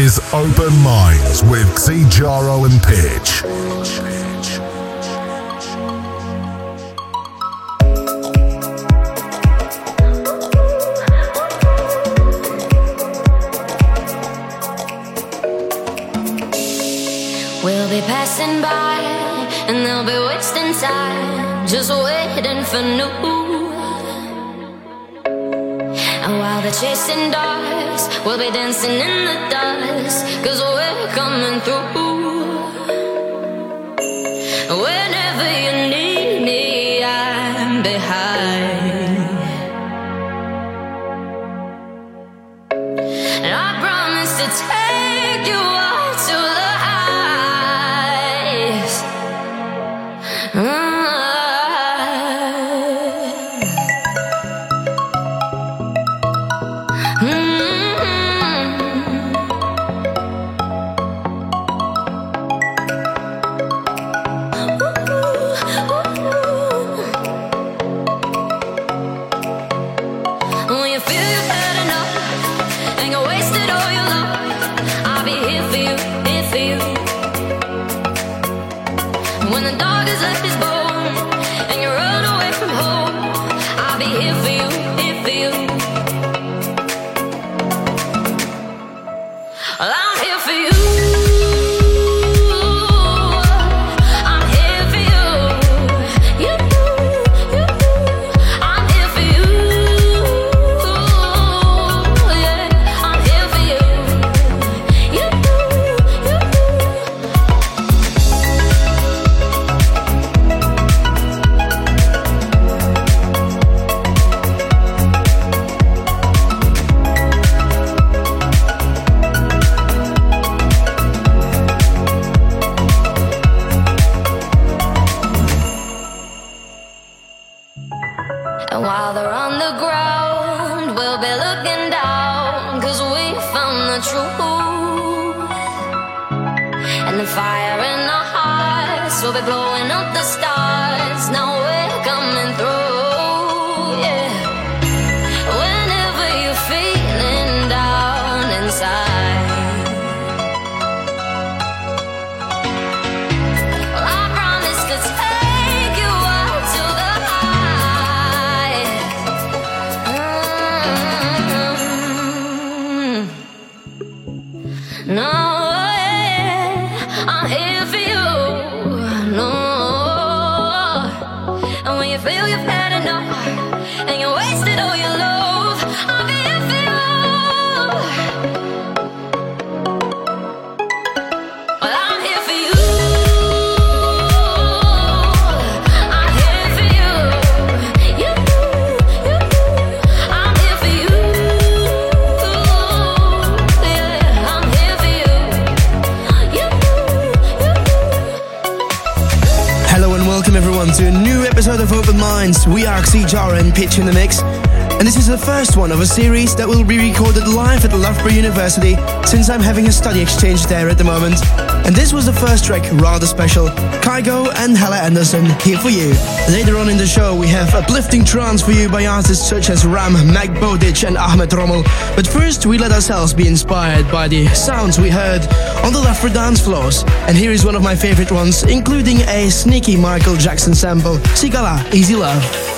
is Open Minds with Xijaro and Pitch. We'll be passing by and they'll be wasting time just waiting for new. While they're chasing dogs, we'll be dancing in the dust cause we're coming through. Whenever you need me, I'm behind. Welcome to a new episode of Open Minds. We are XiJaro and Pitch in the Mix. And this is the first one of a series that will be recorded live at Loughborough University since I'm having a study exchange there at the moment. And this was the first track, rather special. Kygo and Ella Henderson here for you. Later on in the show, we have uplifting trance for you by artists such as Ram, Mac Bowditch, and Ahmed Romel. But first, we let ourselves be inspired by the sounds we heard on the Loughborough dance floors. And here is one of my favorite ones, including a sneaky Michael Jackson sample Sigala, Easy Love.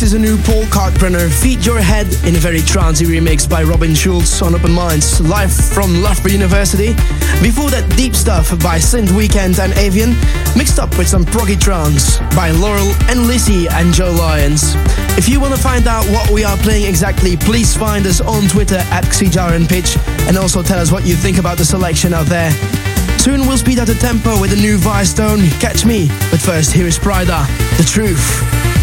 This is a new Paul Kalkbrenner, Feed Your Head, in a very transy remix by Robin Schulz on Open Minds, live from Loughborough University. Before that, deep stuff by Synth Weekend and Avian, mixed up with some proggy trance by Laurel and Lizzie and Joe Lyons. If you want to find out what we are playing exactly, please find us on Twitter at XiJaro and Pitch, and also tell us what you think about the selection out there. Soon we'll speed up the tempo with a new Vicetone, Catch Me. But first, here is Pryda, The Truth.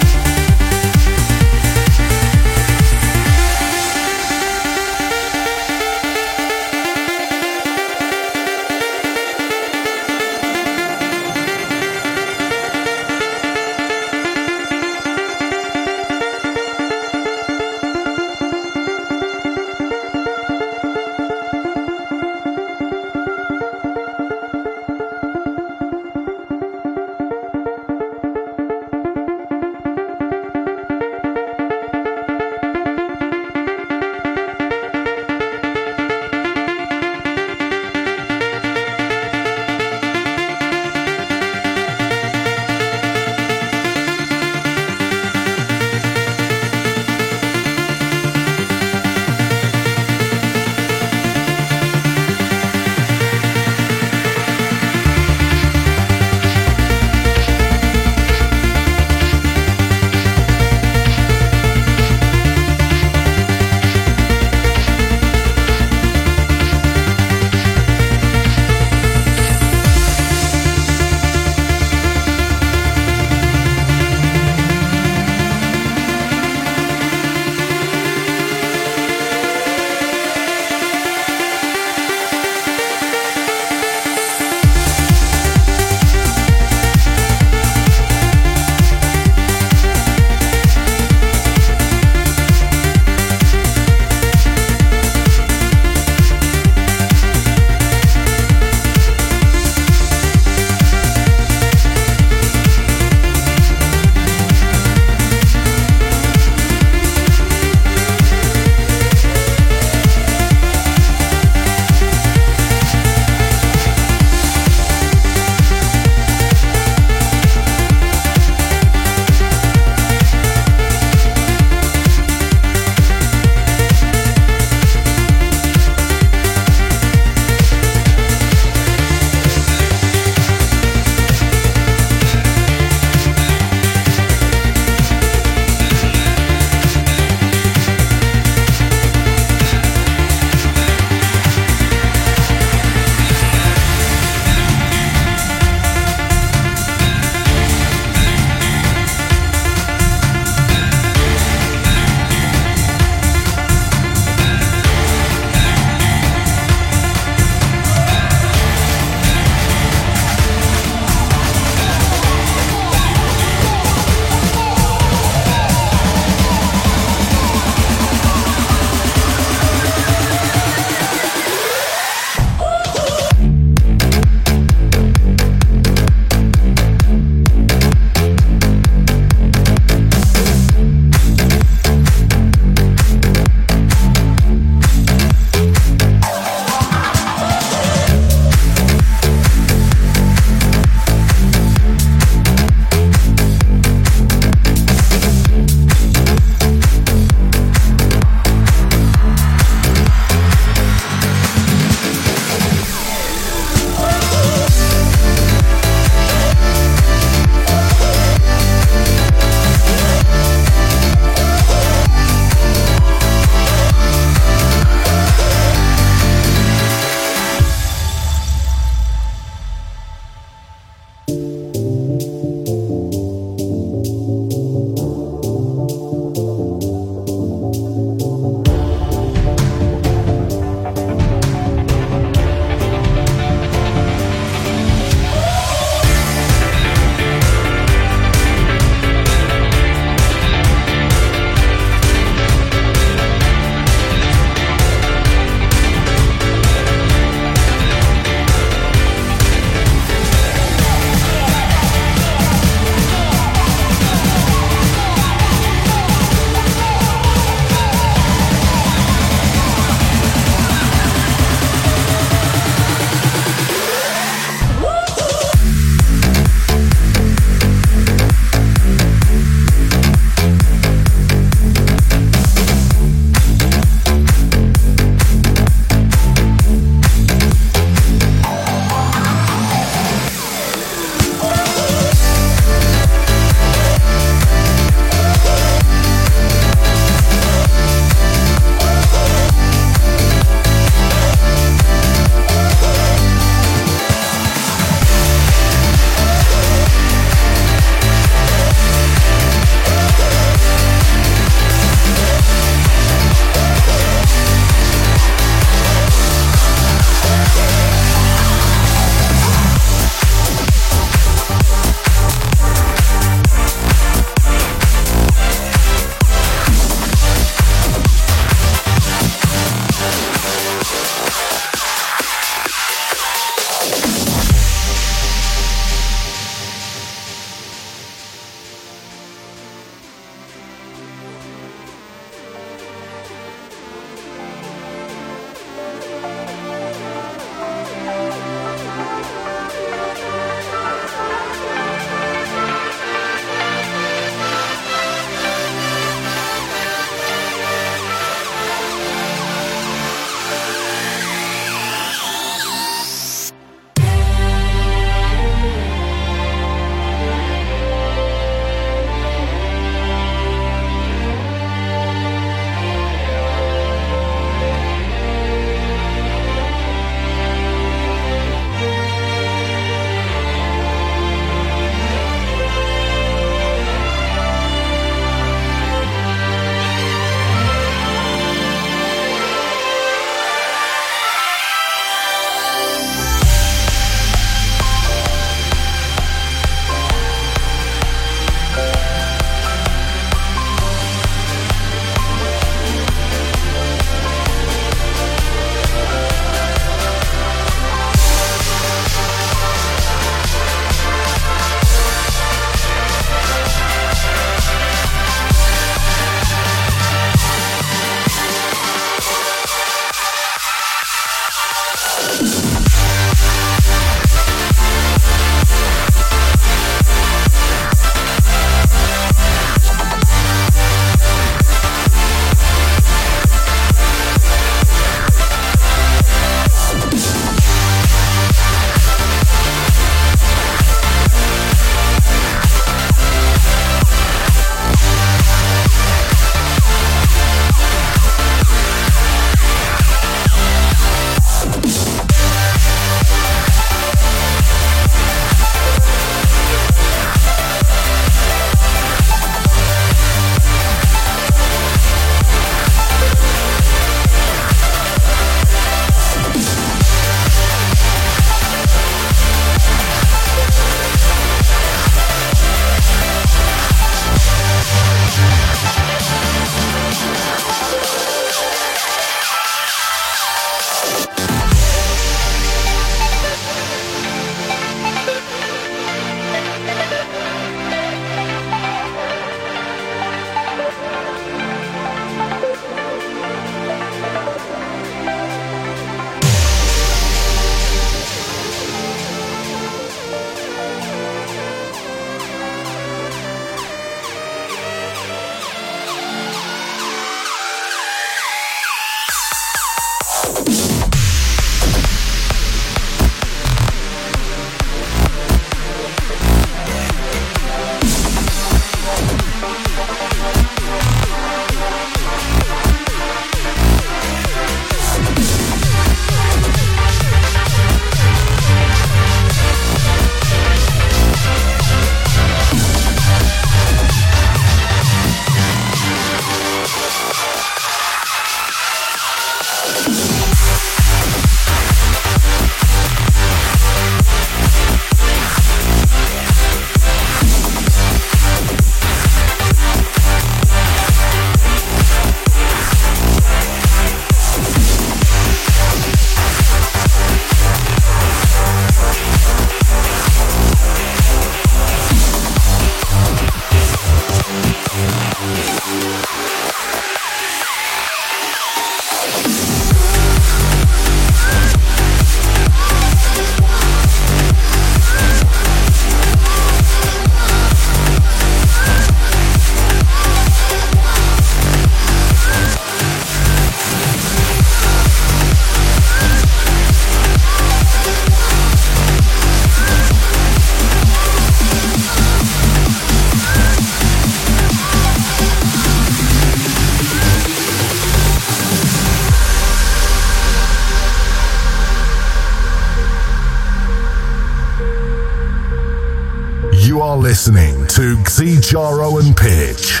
To XiJaro and Pitch.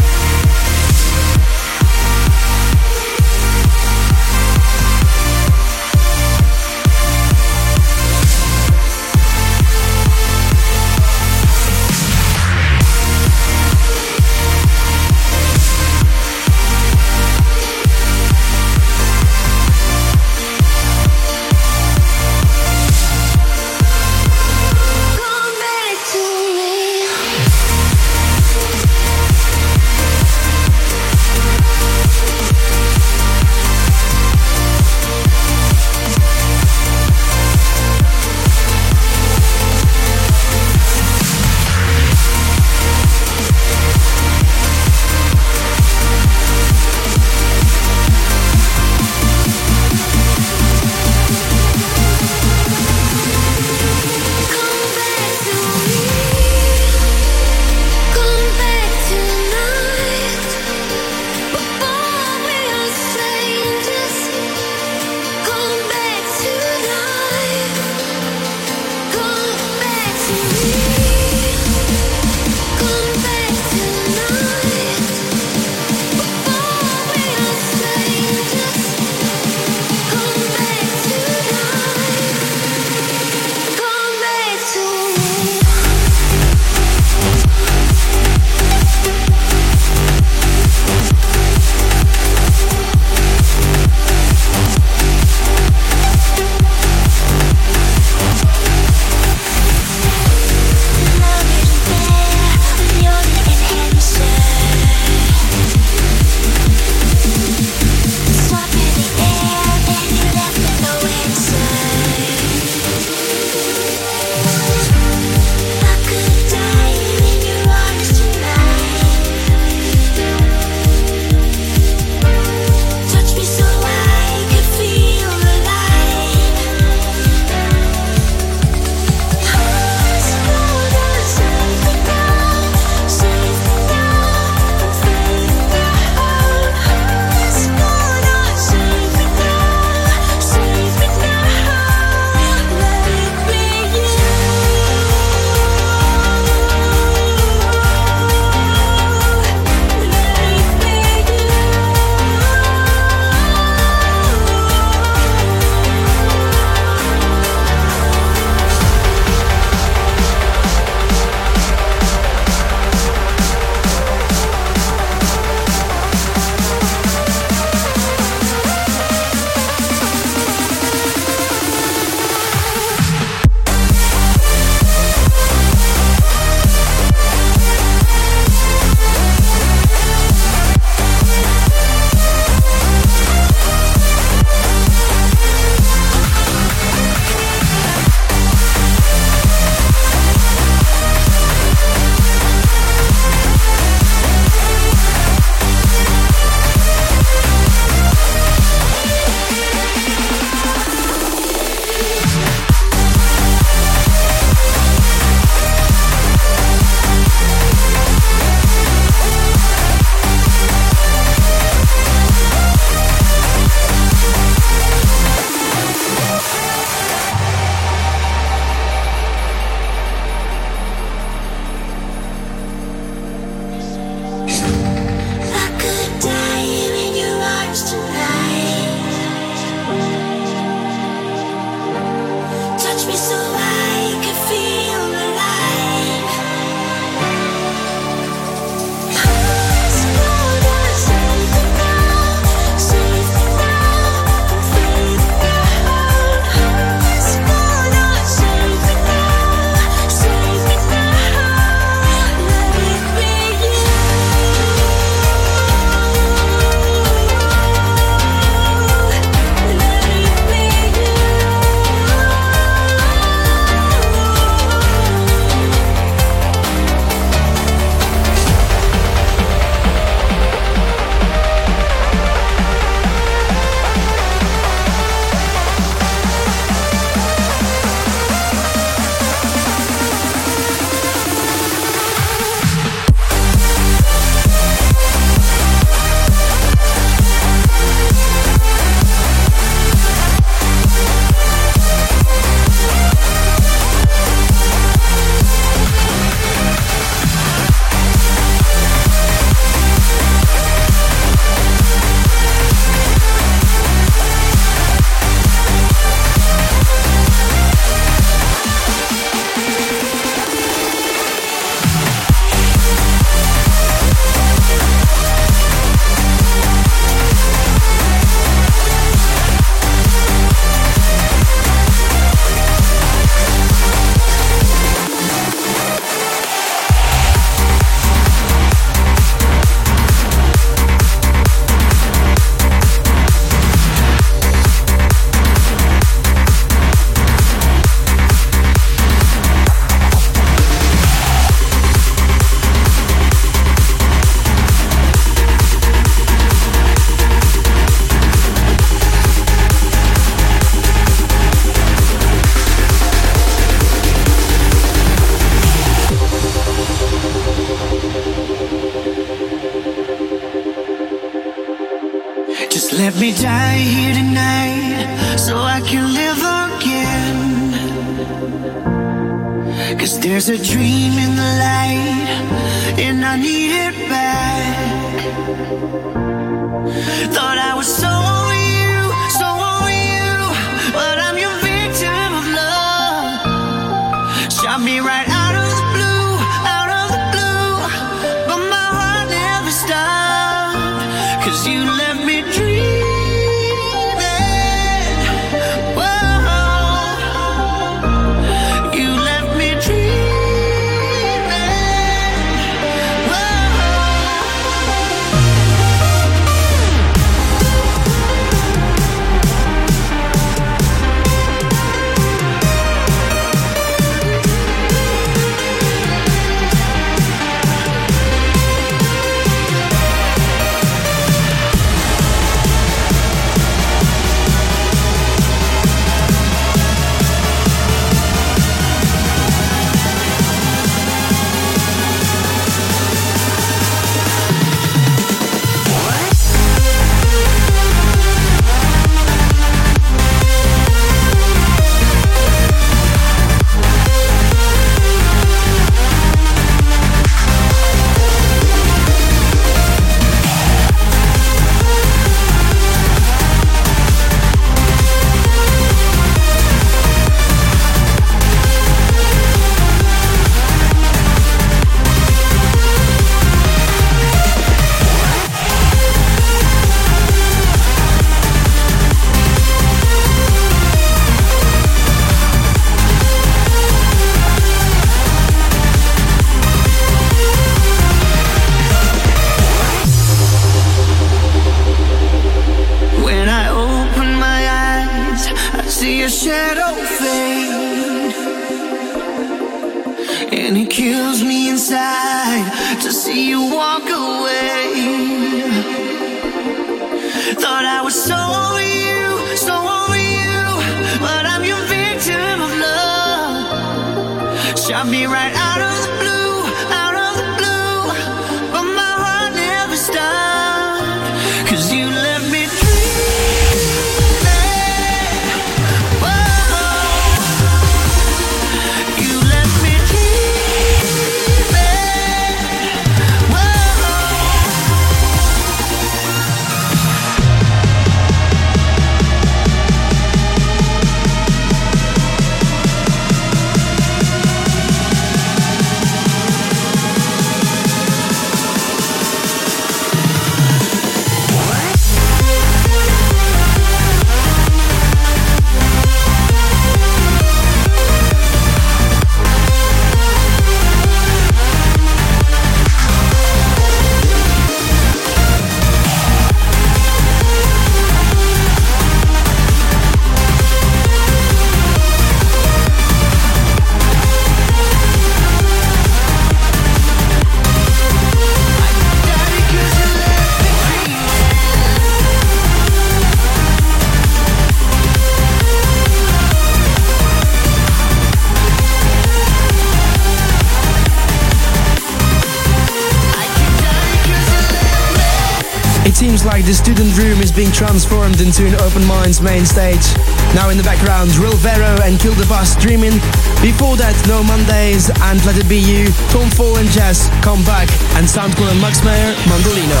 The student room is being transformed into an Open Minds main stage. Now in the background, Real Vero and Kill the Buzz Dreaming. Before that, No Mondays and Let It Be You, Tom Fall and Jazz, Come Back, and Soundcool and Max Meyer, Mandolino.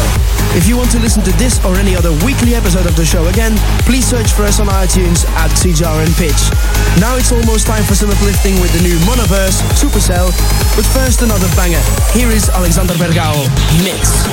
If you want to listen to this or any other weekly episode of the show again, please search for us on iTunes at XiJaro and Pitch. Now it's almost time for some uplifting with the new Monoverse, Supercell, but first another banger. Here is Alexander Bergheau, Mix.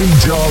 At xijaroandpitch.com.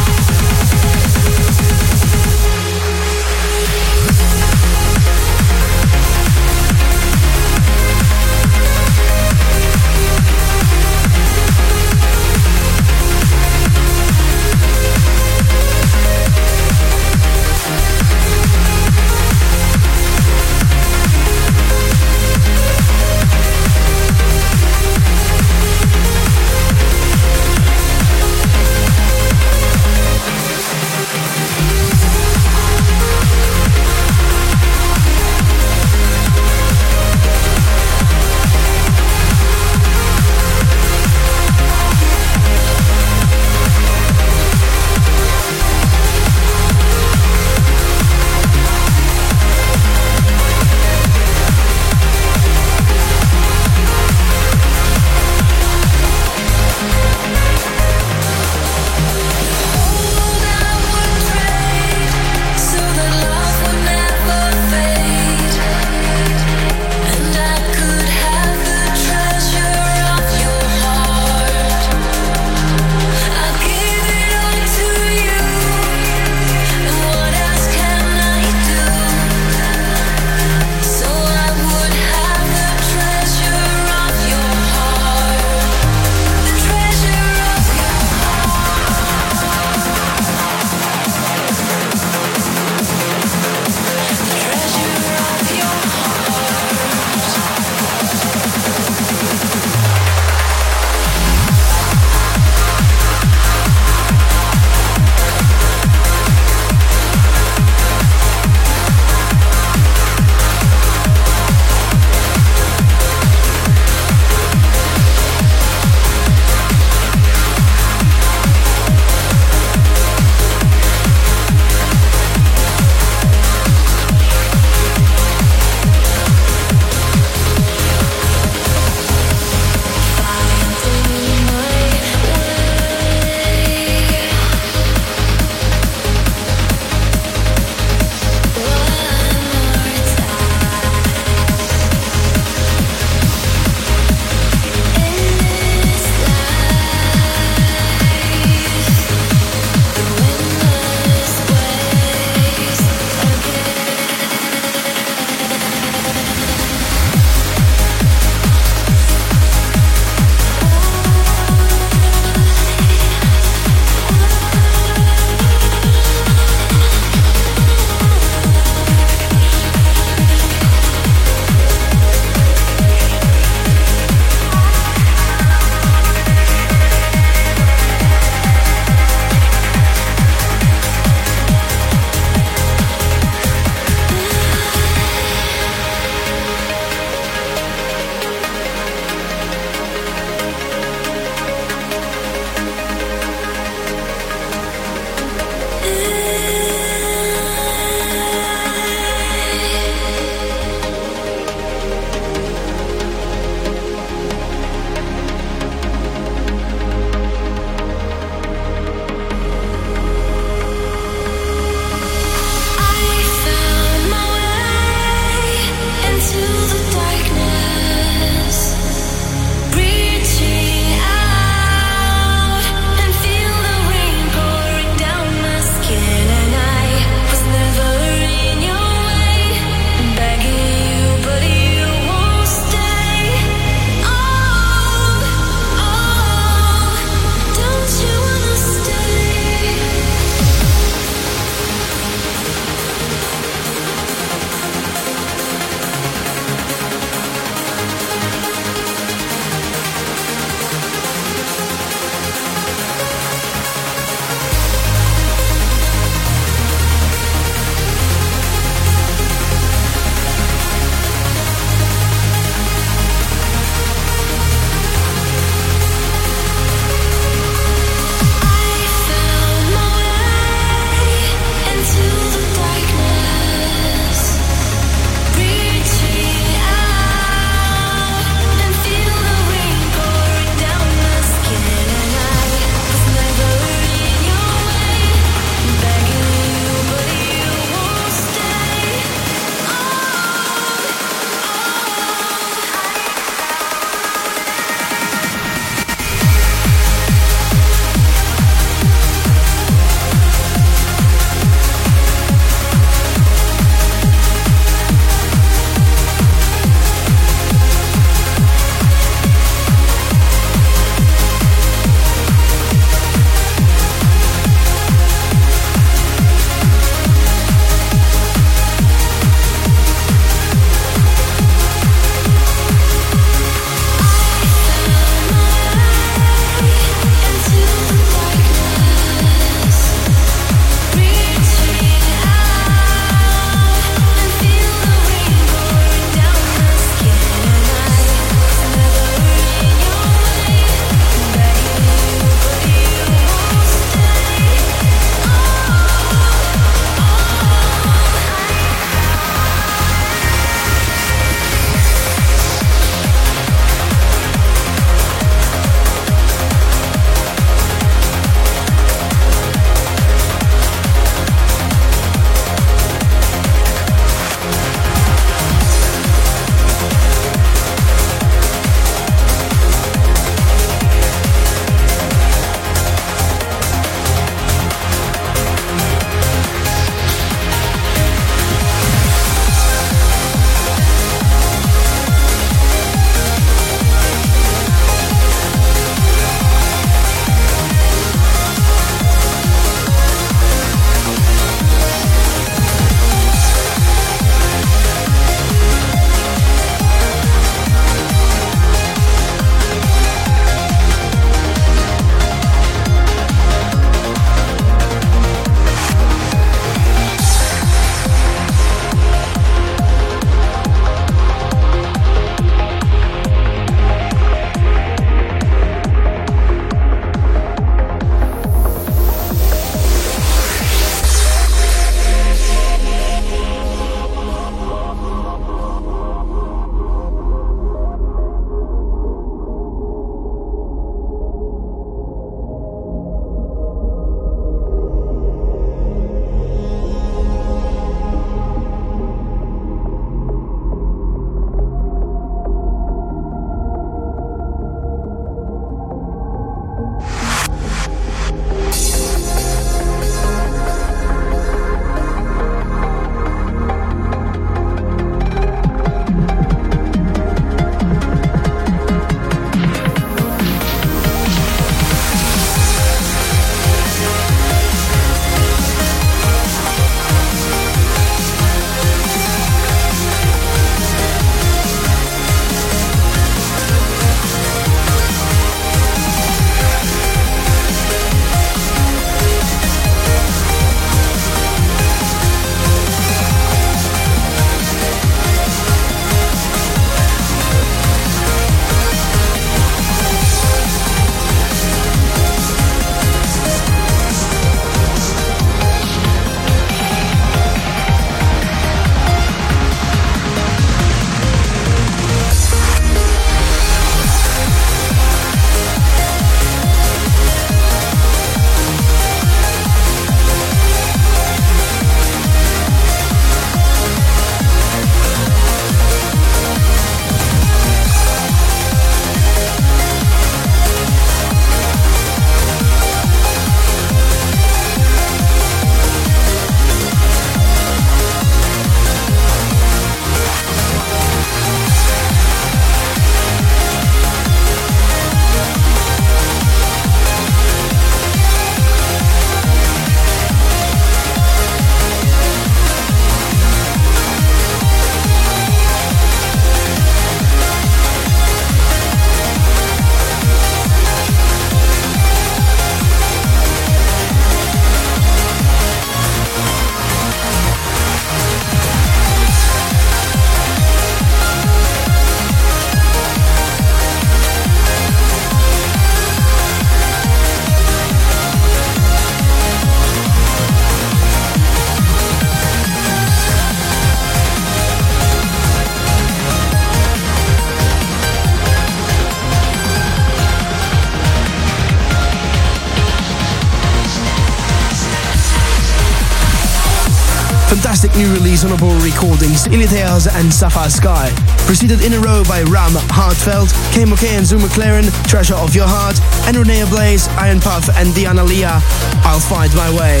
new release on Apollo Recordings, Iliteas and Sapphire Sky. Preceded in a row by Ram Hartfeld, KMOK and Zoom McLaren, Treasure of Your Heart, and René Ablaze, Iron Puff and Diana Leah, I'll Find My Way.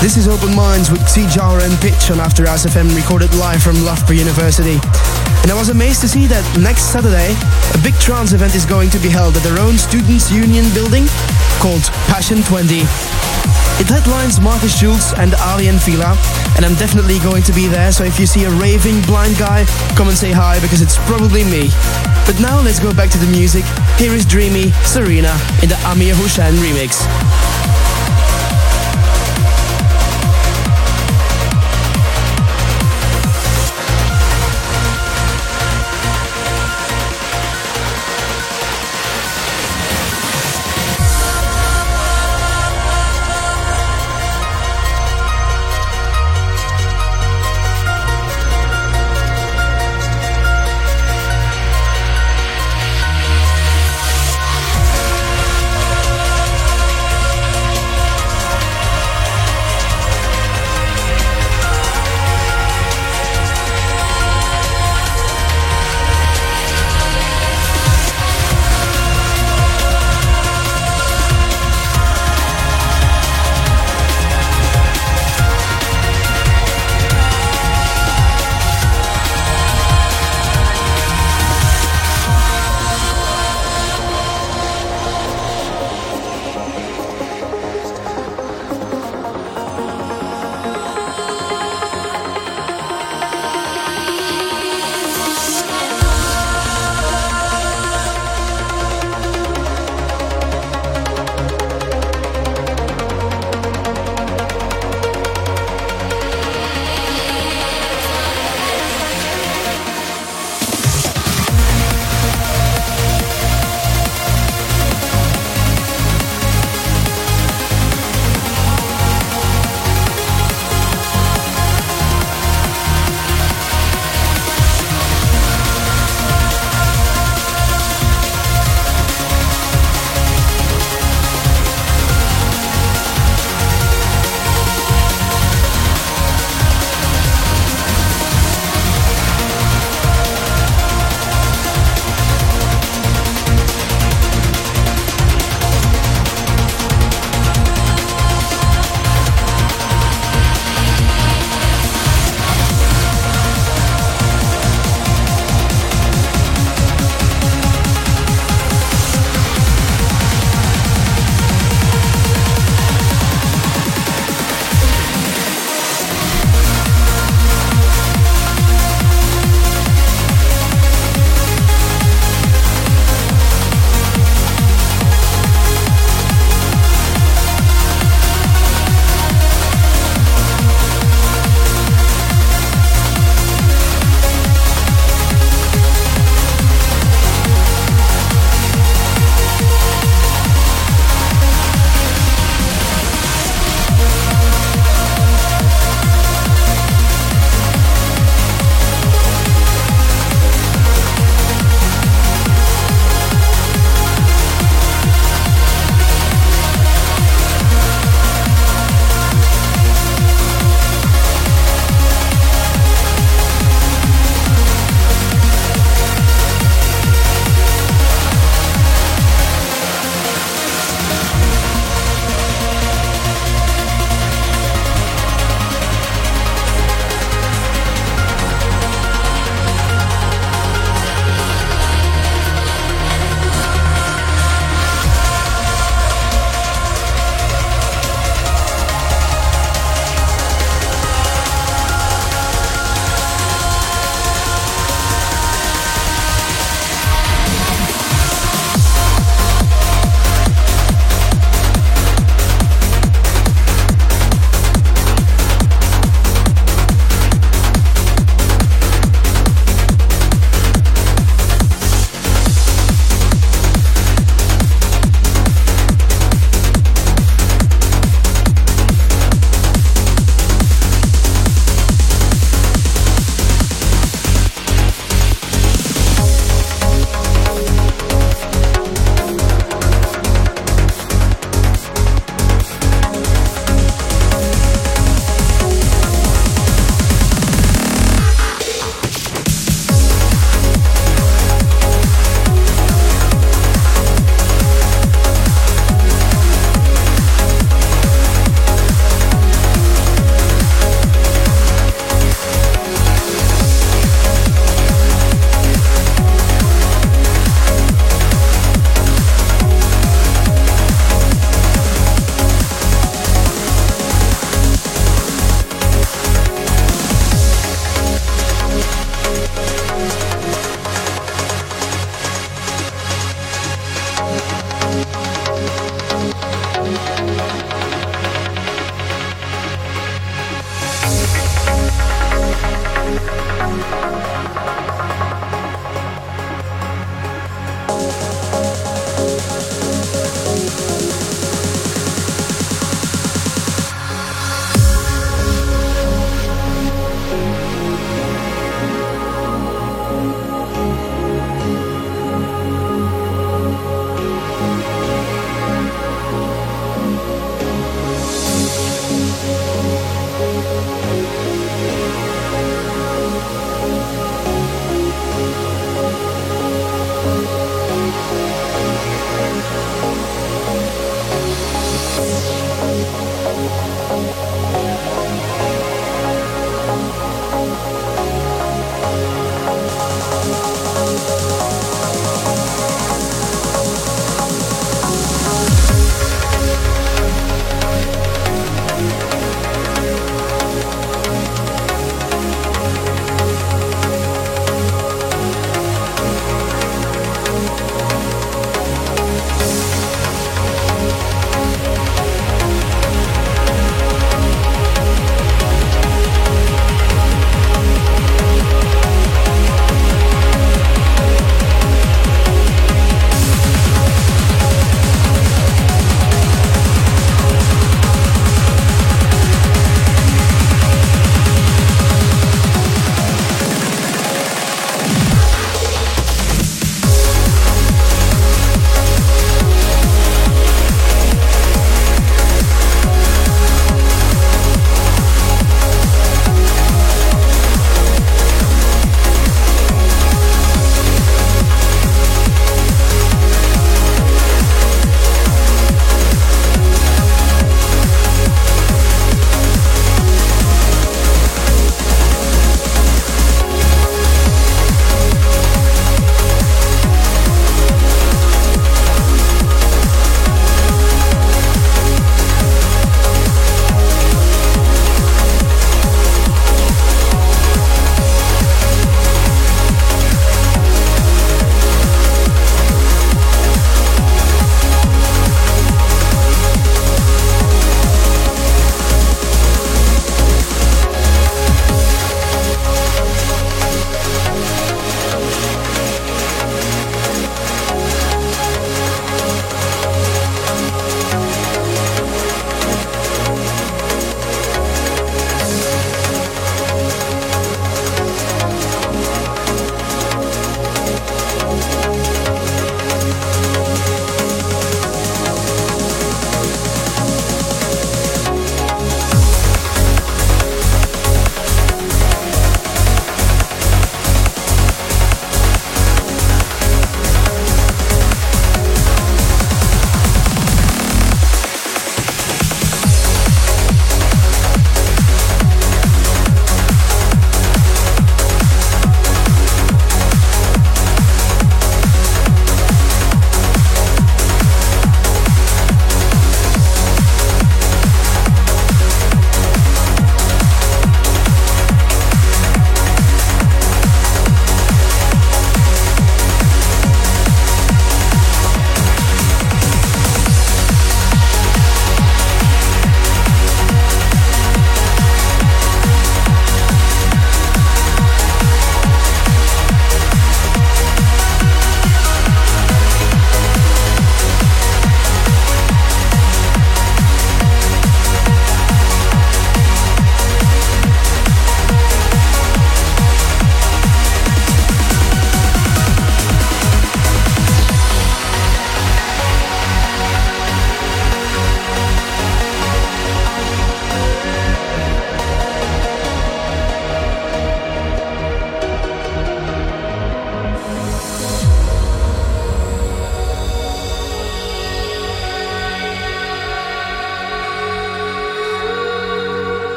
This is Open Minds with XiJaro and Pitch on After Hours FM recorded live from Loughborough University. And I was amazed to see that next Saturday, a big trance event is going to be held at their own Students' Union building called Passion 20. It headlines Markus Schulz and Aly & Fila, and I'm definitely going to be there, so if you see a raving blind guy, come and say hi because it's probably me. But now let's go back to the music. Here is Dreamy Serena in the Amir Hussain remix.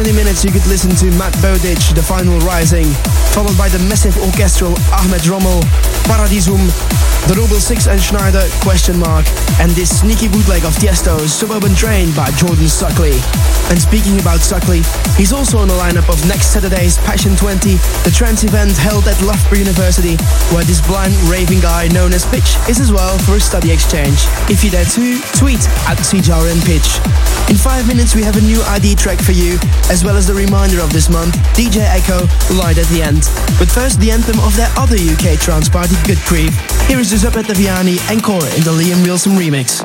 20 minutes, you could listen to Matt Bowditch, The Final Rising, followed by the massive orchestral Ahmed Romel, Paradisum, the Rubel 6 and Schneider, question mark, and this sneaky bootleg of Tiesto's Suburban Train by Jordan Suckley. And speaking about Suckley, he's also on the lineup of next Saturday's Passion 20, the trance event held at Loughborough University, where this blind raving guy known as Pitch is as well for a study exchange. If you dare to, tweet at CJRN Pitch. In five minutes, we have a new ID track for you, as well as the reminder of this month, DJ Echo, light at the end. But first, the anthem of their other UK trance party, Goodgreef. Here is Giuseppe Ottaviani encore in the Liam Wilson remix.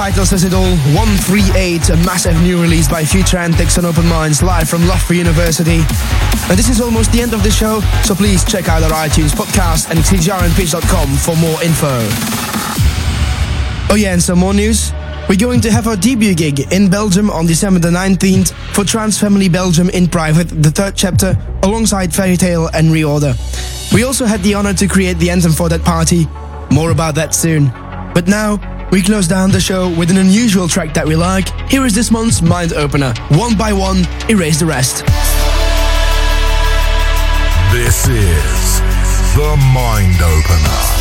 Title says it all 138, a massive new release by Future Antics and Open Minds live from Loughborough University. And this is almost the end of the show, so please check out our iTunes podcast and xijaroandpitch.com for more info. Oh, yeah, and some more news. We're going to have our debut gig in Belgium on December the 19th for Trance Family Belgium in private, the third chapter, alongside Ferry Tayle and Reorder. We also had the honor to create the anthem for that party. More about that soon. But now, we close down the show with an unusual track that we like. Here is this month's Mind Opener. One by one, erase the rest. This is the Mind Opener.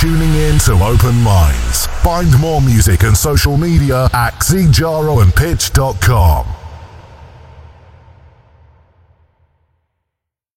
Tuning in to Open Minds. Find more music and social media at xijaroandpitch.com.